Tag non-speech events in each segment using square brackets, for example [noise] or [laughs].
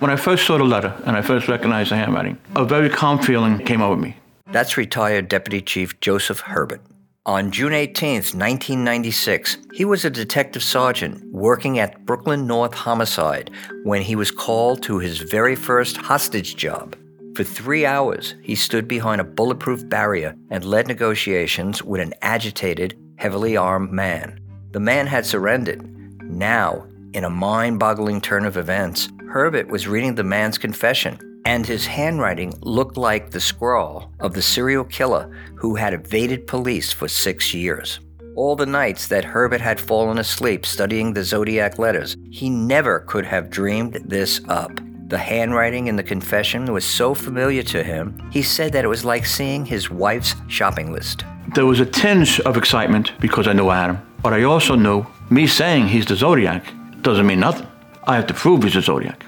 When I first saw the letter and I first recognized the handwriting, a very calm feeling came over me. That's retired Deputy Chief Joseph Herbert. On June 18, 1996, he was a detective sergeant working at Brooklyn North Homicide when he was called to his very first hostage job. For three hours, he stood behind a bulletproof barrier and led negotiations with an agitated, heavily armed man. The man had surrendered. Now, in a mind boggling turn of events, Herbert was reading the man's confession, and his handwriting looked like the scrawl of the serial killer who had evaded police for six years. All the nights that Herbert had fallen asleep studying the zodiac letters, he never could have dreamed this up. The handwriting in the confession was so familiar to him, he said that it was like seeing his wife's shopping list. There was a tinge of excitement because I knew Adam, but I also knew me saying he's the Zodiac doesn't mean nothing. I have to prove he's a Zodiac.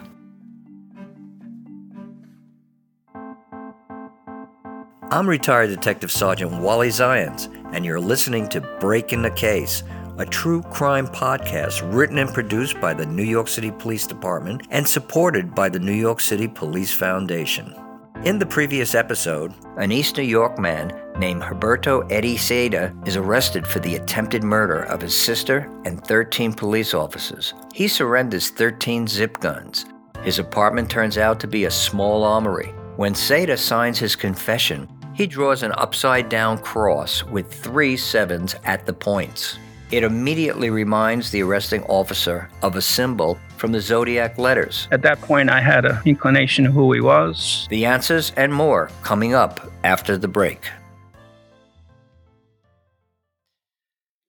I'm retired Detective Sergeant Wally Zeins, and you're listening to Breaking the Case a true crime podcast written and produced by the New York City Police Department and supported by the New York City Police Foundation. In the previous episode, an East New York man named Heriberto Eddie Seda is arrested for the attempted murder of his sister and 13 police officers. He surrenders 13 zip guns. His apartment turns out to be a small armory. When Seda signs his confession, he draws an upside down cross with three sevens at the points. It immediately reminds the arresting officer of a symbol from the zodiac letters. At that point, I had an inclination of who he was. The answers and more coming up after the break.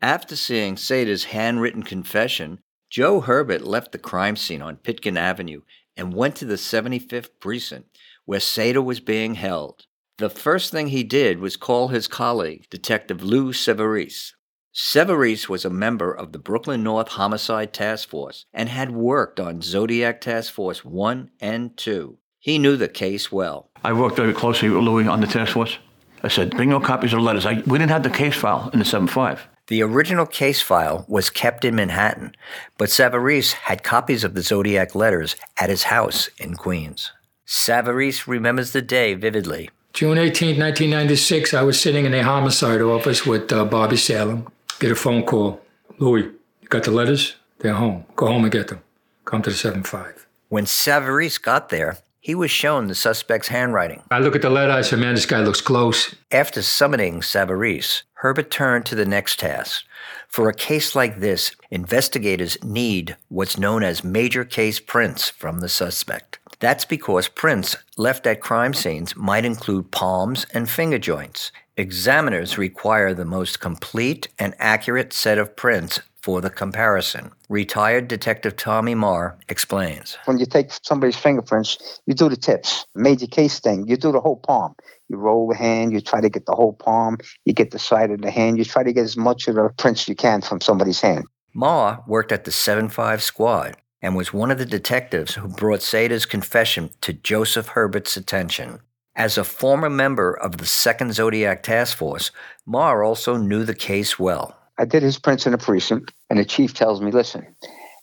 After seeing Seda's handwritten confession, Joe Herbert left the crime scene on Pitkin Avenue and went to the 75th Precinct, where Seda was being held. The first thing he did was call his colleague, Detective Lou Savarese. Savarese was a member of the Brooklyn North Homicide Task Force and had worked on Zodiac Task Force 1 and 2. He knew the case well. I worked very closely with Louis on the task force. I said, bring no copies of the letters. I, we didn't have the case file in the 7.5. The original case file was kept in Manhattan, but Savarese had copies of the Zodiac letters at his house in Queens. Savarese remembers the day vividly. June 18, 1996, I was sitting in a homicide office with uh, Bobby Salem. Get a phone call. Louis, you got the letters? They're home. Go home and get them. Come to the 7-5. When Savarese got there, he was shown the suspect's handwriting. I look at the letter. I said, man, this guy looks close. After summoning Savarese, Herbert turned to the next task. For a case like this, investigators need what's known as major case prints from the suspect. That's because prints left at crime scenes might include palms and finger joints. Examiners require the most complete and accurate set of prints for the comparison. Retired Detective Tommy Marr explains. When you take somebody's fingerprints, you do the tips. Major case thing, you do the whole palm. You roll the hand, you try to get the whole palm, you get the side of the hand, you try to get as much of the prints you can from somebody's hand. Marr worked at the 7 5 squad and was one of the detectives who brought Seda's confession to Joseph Herbert's attention. As a former member of the 2nd Zodiac Task Force, Marr also knew the case well. I did his prints in the precinct, and the chief tells me, listen,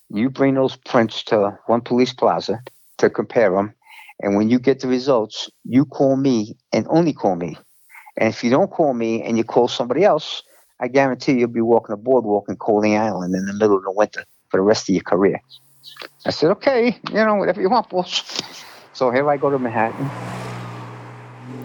you bring those prints to One Police Plaza to compare them, and when you get the results, you call me and only call me. And if you don't call me and you call somebody else, I guarantee you'll be walking a boardwalk in Coney Island in the middle of the winter for the rest of your career. I said, okay, you know, whatever you want, boss. So here I go to Manhattan.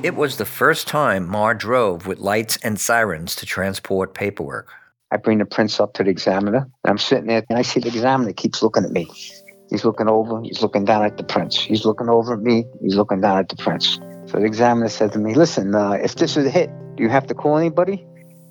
It was the first time Marr drove with lights and sirens to transport paperwork. I bring the prints up to the examiner, I'm sitting there, and I see the examiner keeps looking at me. He's looking over, he's looking down at the prints. He's looking over at me, he's looking down at the prints. So the examiner said to me, Listen, uh, if this is a hit, do you have to call anybody?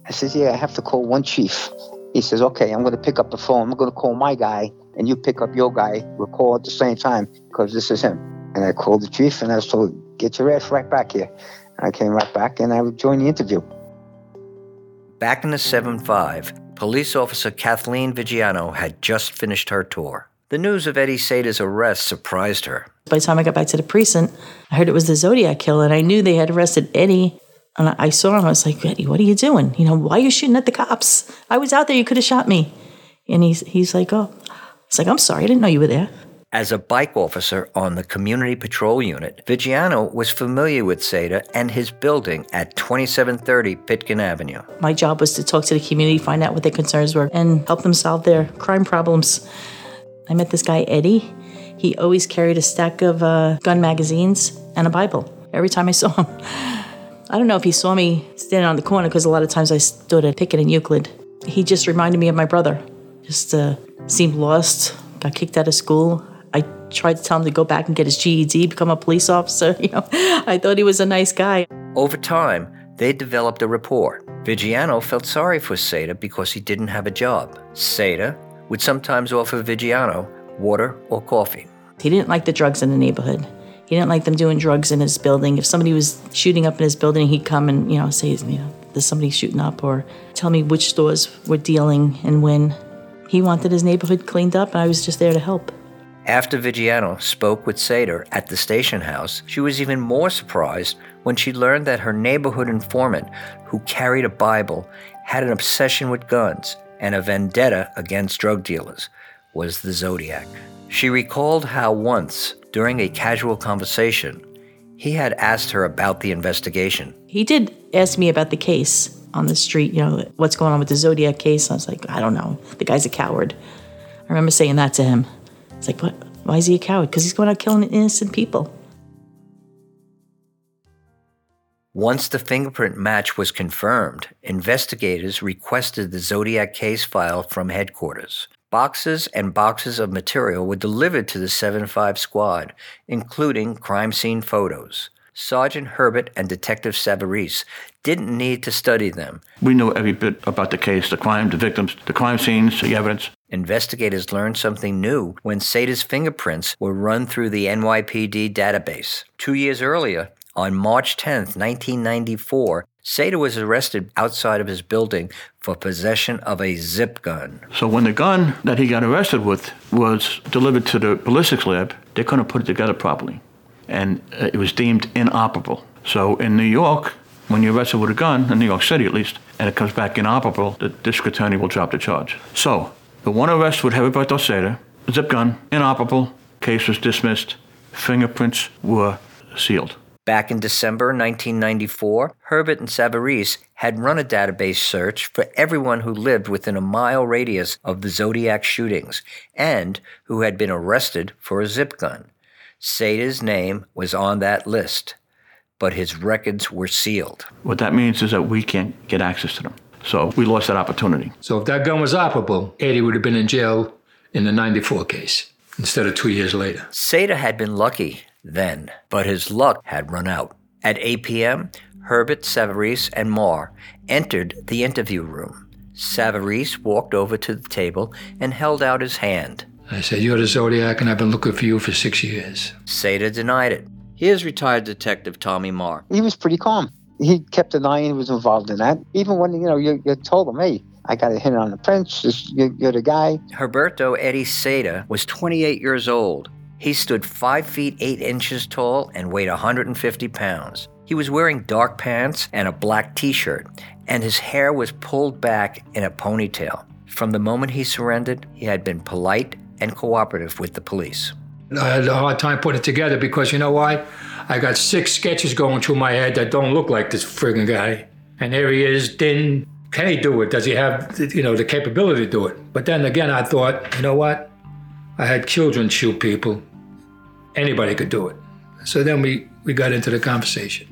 I says, Yeah, I have to call one chief. He says, Okay, I'm going to pick up the phone. I'm going to call my guy, and you pick up your guy. We'll call at the same time because this is him. And I called the chief, and I told, Get your ass right back here. I came right back and I joined the interview. Back in the 7 5, police officer Kathleen Vigiano had just finished her tour. The news of Eddie Seda's arrest surprised her. By the time I got back to the precinct, I heard it was the Zodiac killer, and I knew they had arrested Eddie. And I saw him. I was like, Eddie, what are you doing? You know, why are you shooting at the cops? I was out there. You could have shot me. And he's he's like, oh, it's like I'm sorry. I didn't know you were there. As a bike officer on the Community Patrol Unit, Vigiano was familiar with Seda and his building at 2730 Pitkin Avenue. My job was to talk to the community, find out what their concerns were, and help them solve their crime problems. I met this guy, Eddie. He always carried a stack of uh, gun magazines and a Bible every time I saw him. [laughs] I don't know if he saw me standing on the corner because a lot of times I stood at Pitkin and Euclid. He just reminded me of my brother. Just uh, seemed lost, got kicked out of school, tried to tell him to go back and get his GED, become a police officer. [laughs] You know, I thought he was a nice guy. Over time, they developed a rapport. Vigiano felt sorry for Seda because he didn't have a job. Seda would sometimes offer Vigiano water or coffee. He didn't like the drugs in the neighborhood. He didn't like them doing drugs in his building. If somebody was shooting up in his building, he'd come and, you know, say, you know, there's somebody shooting up or tell me which stores were dealing and when. He wanted his neighborhood cleaned up, and I was just there to help. After Vigiano spoke with Seda at the station house, she was even more surprised when she learned that her neighborhood informant, who carried a Bible, had an obsession with guns and a vendetta against drug dealers, was the Zodiac. She recalled how once, during a casual conversation, he had asked her about the investigation. He did ask me about the case on the street, you know, what's going on with the Zodiac case. I was like, I don't know. The guy's a coward. I remember saying that to him. It's like, what? Why is he a coward? Because he's going out killing innocent people. Once the fingerprint match was confirmed, investigators requested the Zodiac case file from headquarters. Boxes and boxes of material were delivered to the 7 5 squad, including crime scene photos. Sergeant Herbert and Detective Savarese didn't need to study them. We knew every bit about the case, the crime, the victims, the crime scenes, the evidence. Investigators learned something new when Seda's fingerprints were run through the NYPD database. Two years earlier, on March 10, 1994, Seda was arrested outside of his building for possession of a zip gun. So when the gun that he got arrested with was delivered to the ballistics lab, they couldn't put it together properly and uh, it was deemed inoperable. So in New York, when you're arrested with a gun, in New York City at least, and it comes back inoperable, the district attorney will drop the charge. So the one arrest would have with Heriberto Seda, zip gun, inoperable, case was dismissed, fingerprints were sealed. Back in December 1994, Herbert and Savarese had run a database search for everyone who lived within a mile radius of the Zodiac shootings and who had been arrested for a zip gun. Seda's name was on that list, but his records were sealed. What that means is that we can't get access to them. So we lost that opportunity. So if that gun was operable, Eddie would have been in jail in the 94 case instead of two years later. Seda had been lucky then, but his luck had run out. At 8 p.m., Herbert, Savarese, and Marr entered the interview room. Savarese walked over to the table and held out his hand. I said, You're the Zodiac, and I've been looking for you for six years. Seda denied it. Here's retired detective Tommy Marr. He was pretty calm. He kept denying he was involved in that. Even when, you know, you, you told him, hey, I got a hit on the prince. You're, you're the guy. Heriberto Eddie Seda was 28 years old. He stood 5 feet 8 inches tall and weighed 150 pounds. He was wearing dark pants and a black t shirt, and his hair was pulled back in a ponytail. From the moment he surrendered, he had been polite and cooperative with the police. I had a hard time putting it together because you know why? I got six sketches going through my head that don't look like this friggin' guy. And there he is, then can he do it? Does he have, you know, the capability to do it? But then again, I thought, you know what? I had children shoot people. Anybody could do it. So then we, we got into the conversation.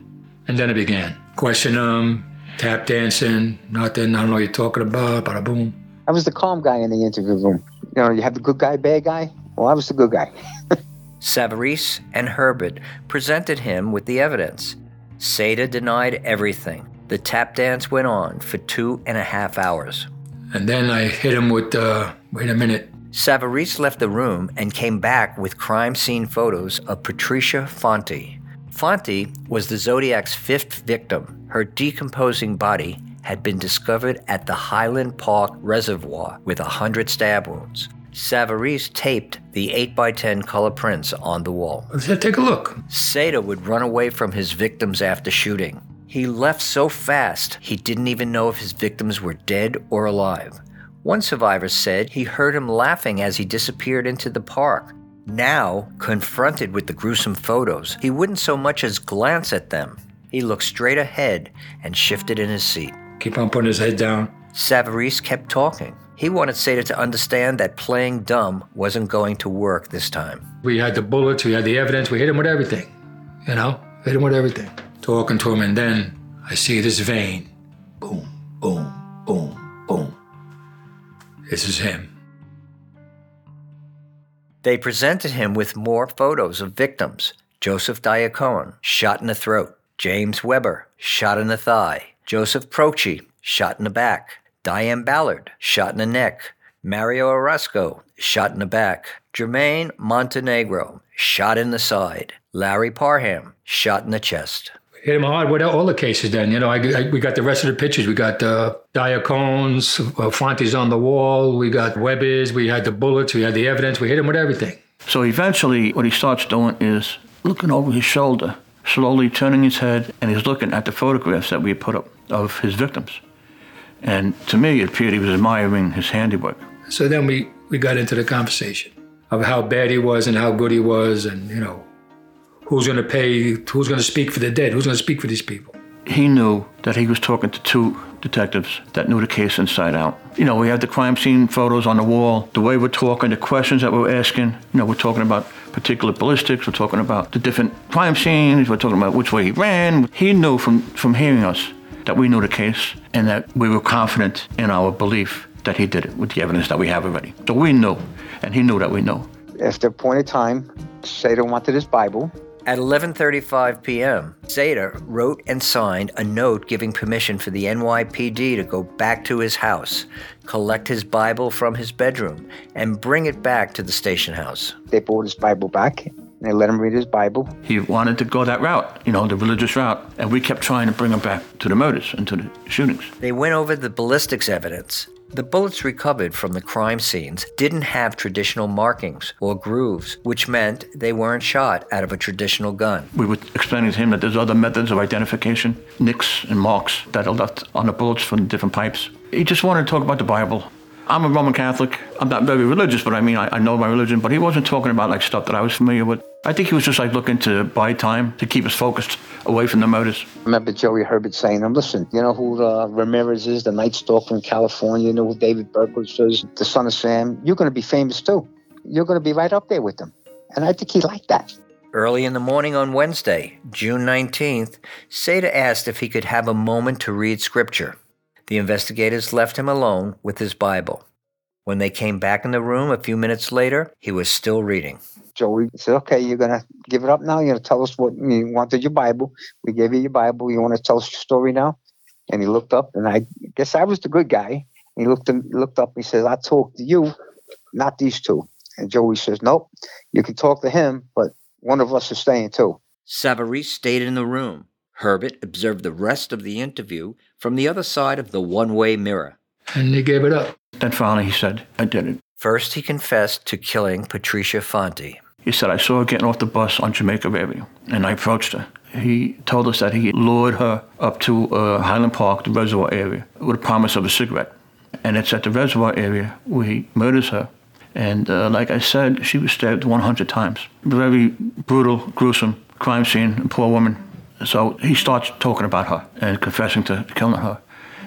And then it began. Question um, tap dancing, nothing, I don't know what you're talking about, bada boom. I was the calm guy in the interview room. You know, you have the good guy, bad guy. Well, I was the good guy. [laughs] Savarese and Herbert presented him with the evidence. Seda denied everything. The tap dance went on for two and a half hours. And then I hit him with, uh, wait a minute. Savarese left the room and came back with crime scene photos of Patricia Fonte. Fonte was the Zodiac's fifth victim. Her decomposing body had been discovered at the Highland Park Reservoir with a 100 stab wounds. Savarese taped the 8x10 color prints on the wall. Take a look. Seda would run away from his victims after shooting. He left so fast he didn't even know if his victims were dead or alive. One survivor said he heard him laughing as he disappeared into the park. Now, confronted with the gruesome photos, he wouldn't so much as glance at them. He looked straight ahead and shifted in his seat. Keep on putting his head down. Savarese kept talking. He wanted Seda to understand that playing dumb wasn't going to work this time. We had the bullets, we had the evidence, we hit him with everything. You know, hit him with everything. Talking to him, and then I see this vein. Boom, boom, boom, boom. This is him. They presented him with more photos of victims Joseph Diacone, shot in the throat, James Weber, shot in the thigh, Joseph Proce, shot in the back, Diane Ballard, shot in the neck, Mario Orozco, shot in the back, Germaine Montenegro, shot in the side, Larry Parham, shot in the chest. Hit him hard with all the cases then. You know, I, I, we got the rest of the pictures. We got uh, Diacones, uh, Fontes on the wall. We got Webers. We had the bullets. We had the evidence. We hit him with everything. So eventually, what he starts doing is looking over his shoulder, slowly turning his head, and he's looking at the photographs that we had put up of his victims. And to me, it appeared he was admiring his handiwork. So then we, we got into the conversation of how bad he was and how good he was, and, you know, who's going to pay, who's going to speak for the dead, who's going to speak for these people. He knew that he was talking to two detectives that knew the case inside out. You know, we had the crime scene photos on the wall, the way we're talking, the questions that we're asking. You know, we're talking about particular ballistics, we're talking about the different crime scenes, we're talking about which way he ran. He knew from, from hearing us that we knew the case and that we were confident in our belief that he did it with the evidence that we have already. So we knew, and he knew that we knew. After a point of time, Seda wanted his Bible. At 11:35 p.m., Seda wrote and signed a note giving permission for the NYPD to go back to his house, collect his Bible from his bedroom, and bring it back to the station house. They brought his Bible back. And they let him read his Bible. He wanted to go that route, you know, the religious route, and we kept trying to bring him back to the murders and to the shootings. They went over the ballistics evidence. The bullets recovered from the crime scenes didn't have traditional markings or grooves, which meant they weren't shot out of a traditional gun. We were explaining to him that there's other methods of identification, nicks and marks that are left on the bullets from different pipes. He just wanted to talk about the Bible. I'm a Roman Catholic. I'm not very religious, but I mean, I, I know my religion. But he wasn't talking about like stuff that I was familiar with. I think he was just like looking to buy time to keep us focused away from the murders. I remember Joey Herbert saying to him, listen, you know who uh, Ramirez is, the Night Stalker in California? You know who David Berkowitz is, the son of Sam? You're going to be famous too. You're going to be right up there with them. And I think he liked that. Early in the morning on Wednesday, June 19th, Seda asked if he could have a moment to read scripture. The investigators left him alone with his Bible. When they came back in the room a few minutes later, he was still reading. Joey said, okay, you're going to give it up now. You're going to tell us what you wanted your Bible. We gave you your Bible. You want to tell us your story now? And he looked up, and I guess I was the good guy. He looked, looked up, he says, I talk to you, not these two. And Joey says, nope, you can talk to him, but one of us is staying too. Savarese stayed in the room. Herbert observed the rest of the interview from the other side of the one way mirror. And he gave it up. Then finally he said, I did it. First, he confessed to killing Patricia Fonte. He said, I saw her getting off the bus on Jamaica Avenue, and I approached her. He told us that he lured her up to uh, Highland Park, the reservoir area, with a promise of a cigarette. And it's at the reservoir area where he murders her. And uh, like I said, she was stabbed 100 times. Very brutal, gruesome crime scene, a poor woman. So he starts talking about her and confessing to killing her.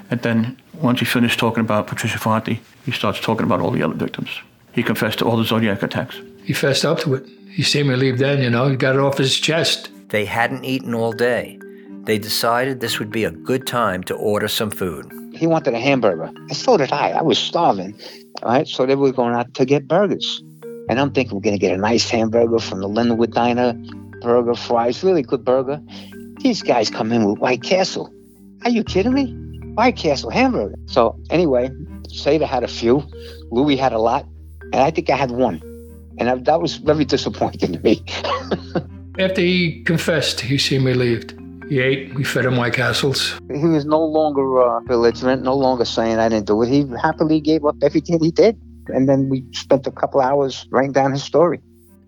And then once he finished talking about Patricia Fonte, he starts talking about all the other victims. He confessed to all the Zodiac attacks. He fessed up to it. He seemed relieved then, you know, he got it off his chest. They hadn't eaten all day. They decided this would be a good time to order some food. He wanted a hamburger. And so did I. I was starving. All right. So they were going out to get burgers. And I'm thinking we're going to get a nice hamburger from the Lindenwood Diner, burger, fries, really good burger. These guys come in with White Castle. Are you kidding me? White Castle hamburger. So anyway, Seda had a few. Louis had a lot. And I think I had one. And I, that was very disappointing to me. [laughs] After he confessed, he seemed relieved. He ate, we fed him White Castles. he was no longer uh, belligerent, no longer saying I didn't do it. He happily gave up everything he did. And then we spent a couple hours writing down his story.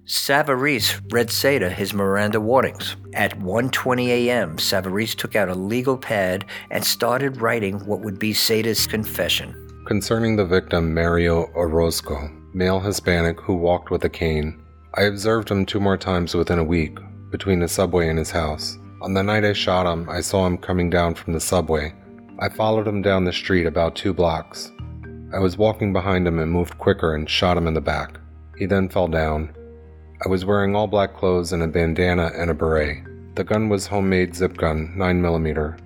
Savarese read Seda his Miranda warnings. At 1:20 a.m., Savarese took out a legal pad and started writing what would be Seda's confession. Concerning the victim Mario Orozco, male Hispanic who walked with a cane, I observed him two more times within a week, between the subway and his house. On the night I shot him, I saw him coming down from the subway. I followed him down the street about two blocks. I was walking behind him and moved quicker and shot him in the back. He then fell down. I was wearing all black clothes and a bandana and a beret. The gun was homemade zip gun, 9mm.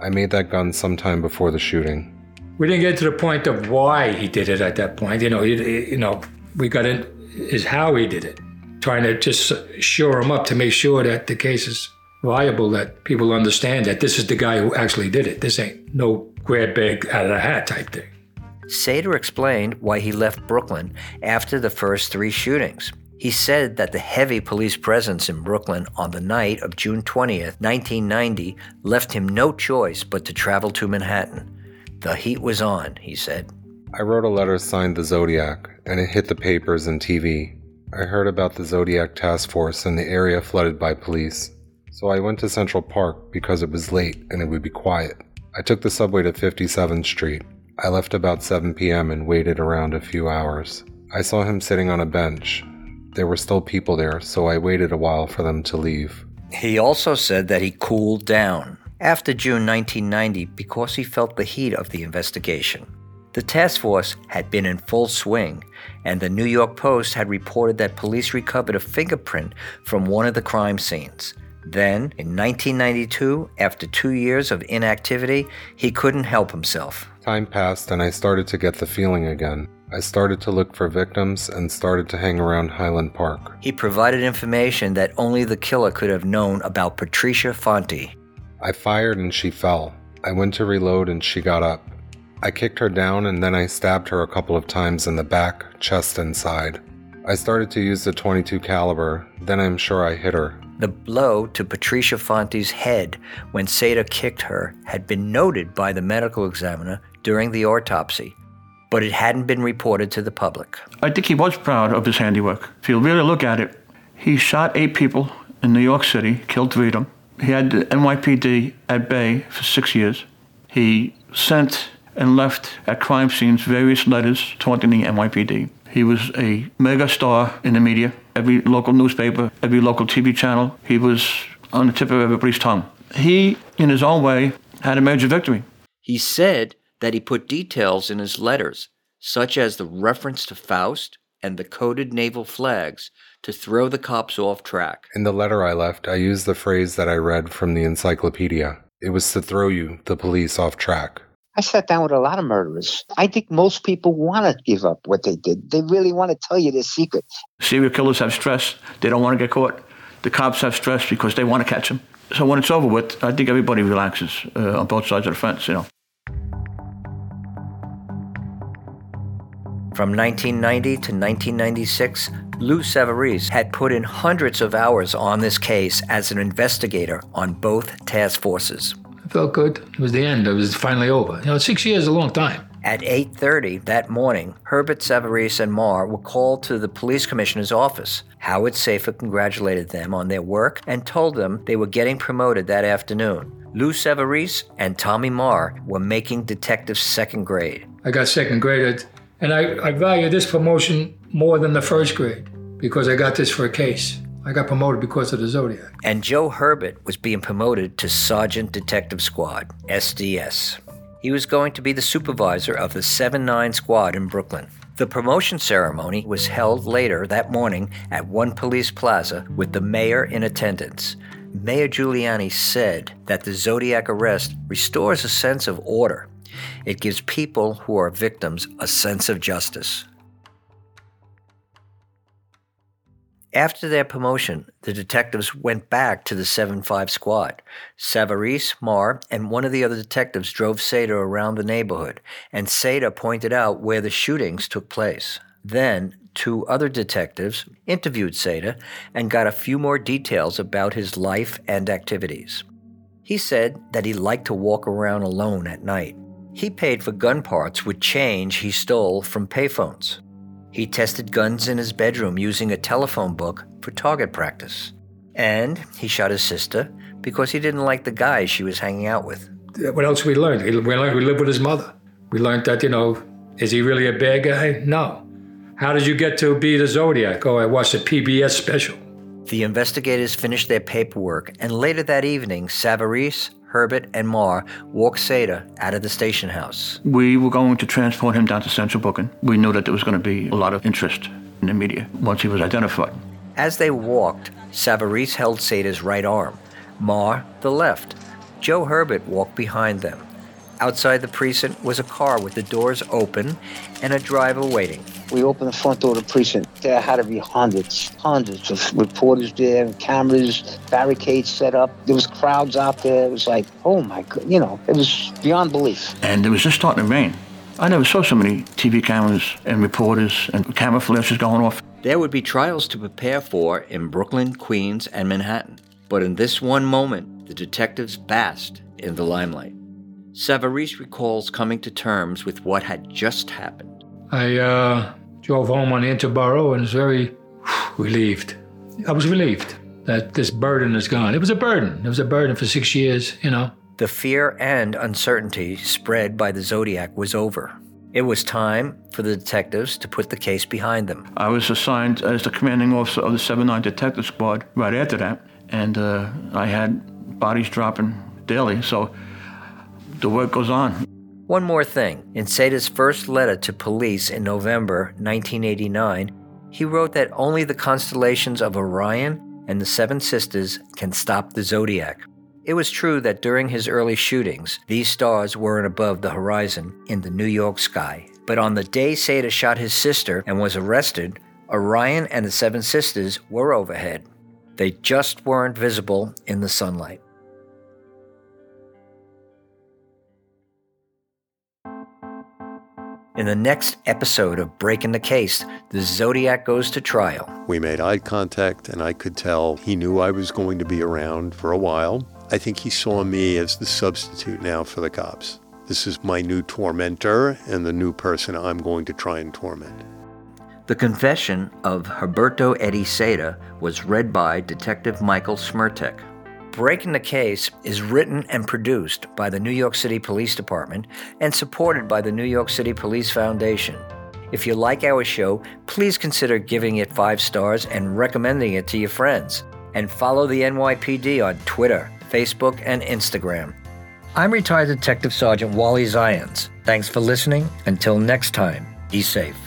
I made that gun sometime before the shooting. We didn't get to the point of why he did it at that point. You know, you, you know, we got in is how he did it, trying to just shore him up to make sure that the case is viable, that people understand that this is the guy who actually did it. This ain't no grab bag out of the hat type thing. Seda explained why he left Brooklyn after the first three shootings. He said that the heavy police presence in Brooklyn on the night of June 20th, 1990, left him no choice but to travel to Manhattan. The heat was on, he said. I wrote a letter signed the Zodiac, and it hit the papers and TV. I heard about the Zodiac task force and the area flooded by police. So I went to Central Park because it was late and it would be quiet. I took the subway to 57th Street. I left about 7 p.m. and waited around a few hours. I saw him sitting on a bench. There were still people there, so I waited a while for them to leave. He also said that he cooled down after June 1990 because he felt the heat of the investigation. The task force had been in full swing, and the New York Post had reported that police recovered a fingerprint from one of the crime scenes. Then, in 1992, after two years of inactivity, he couldn't help himself. Time passed, and I started to get the feeling again. I started to look for victims and started to hang around Highland Park. He provided information that only the killer could have known about Patricia Fonte. I fired and she fell. I went to reload and she got up. I kicked her down and then I stabbed her a couple of times in the back, chest, and side. I started to use the 22 caliber, then I'm sure I hit her. The blow to Patricia Fonte's head when Seda kicked her had been noted by the medical examiner during the autopsy, but it hadn't been reported to the public. I think he was proud of his handiwork. If you really look at it, he shot eight people in New York City, killed three of them. He had the NYPD at bay for six years. He sent and left at crime scenes various letters taunting the NYPD. He was a mega star in the media, every local newspaper, every local TV channel. He was on the tip of everybody's tongue. He, in his own way, had a major victory. He said that he put details in his letters, such as the reference to Faust and the coded naval flags, to throw the cops off track. In the letter I left, I used the phrase that I read from the encyclopedia. It was to throw you, the police, off track. I sat down with a lot of murderers. I think most people want to give up what they did. They really want to tell you their secret. Serial killers have stress. They don't want to get caught. The cops have stress because they want to catch them. So when it's over with, I think everybody relaxes uh, on both sides of the fence, you know. From 1990 to 1996, Lou Savarese had put in hundreds of hours on this case as an investigator on both task forces. It felt good. It was the end. It was finally over. You know, six years is a long time. At 8:30 that morning, Herbert Savarese and Marr were called to the police commissioner's office. Howard Safir congratulated them on their work and told them they were getting promoted that afternoon. Lou Savarese and Tommy Marr were making detectives second grade. I got second graded, and I, I value this promotion more than the first grade because I got this for a case. I got promoted because of the Zodiac. And Joe Herbert was being promoted to Sergeant Detective Squad, SDS. He was going to be the supervisor of the 7 9 squad in Brooklyn. The promotion ceremony was held later that morning at One Police Plaza with the mayor in attendance. Mayor Giuliani said that the Zodiac arrest restores a sense of order. It gives people who are victims a sense of justice. After their promotion, the detectives went back to the 7 5 squad. Savarese, Marr, and one of the other detectives drove Seda around the neighborhood, and Seda pointed out where the shootings took place. Then, two other detectives interviewed Seda and got a few more details about his life and activities. He said that he liked to walk around alone at night. He paid for gun parts with change he stole from payphones. He tested guns in his bedroom using a telephone book for target practice. And he shot his sister because he didn't like the guys she was hanging out with. What else we learned? We learned we lived with his mother. We learned that, you know, is he really a bad guy? No. How did you get to be the Zodiac? Oh, I watched a PBS special. The investigators finished their paperwork, and later that evening, Savarese, Herbert, and Marr walked Seda out of the station house. We were going to transport him down to central booking. We knew that there was going to be a lot of interest in the media once he was identified. As they walked, Savarese held Seda's right arm, Marr the left. Joe Herbert walked behind them. Outside the precinct was a car with the doors open and a driver waiting. We opened the front door of the precinct. There had to be hundreds, hundreds of reporters there, and cameras, barricades set up. There was crowds out there. It was like, oh my god, you know, it was beyond belief. And it was just starting to rain. I never saw so many TV cameras and reporters and camera flashes going off. There would be trials to prepare for in Brooklyn, Queens, and Manhattan. But in this one moment, the detectives basked in the limelight. Savarese recalls coming to terms with what had just happened. I uh, drove home on Interborough and was very relieved. I was relieved that this burden is gone. It was a burden. It was a burden for six years, you know. The fear and uncertainty spread by the Zodiac was over. It was time for the detectives to put the case behind them. I was assigned as the commanding officer of the 79 Detective Squad right after that, and uh, I had bodies dropping daily, so the work goes on. One more thing. In Seda's first letter to police in November 1989, he wrote that only the constellations of Orion and the Seven Sisters can stop the Zodiac. It was true that during his early shootings, these stars weren't above the horizon in the New York sky. But on the day Seda shot his sister and was arrested, Orion and the Seven Sisters were overhead. They just weren't visible in the sunlight. In the next episode of Breaking the Case, the Zodiac goes to trial. We made eye contact, and I could tell he knew I was going to be around for a while. I think he saw me as the substitute now for the cops. This is my new tormentor and the new person I'm going to try and torment. The confession of Heriberto Eddie Seda was read by Detective Michael Smertek. Breaking the Case is written and produced by the New York City Police Department and supported by the New York City Police Foundation. If you like our show, please consider giving it five stars and recommending it to your friends. And follow the NYPD on Twitter, Facebook, and Instagram. I'm retired Detective Sergeant Wally Zeins. Thanks for listening. Until next time, be safe.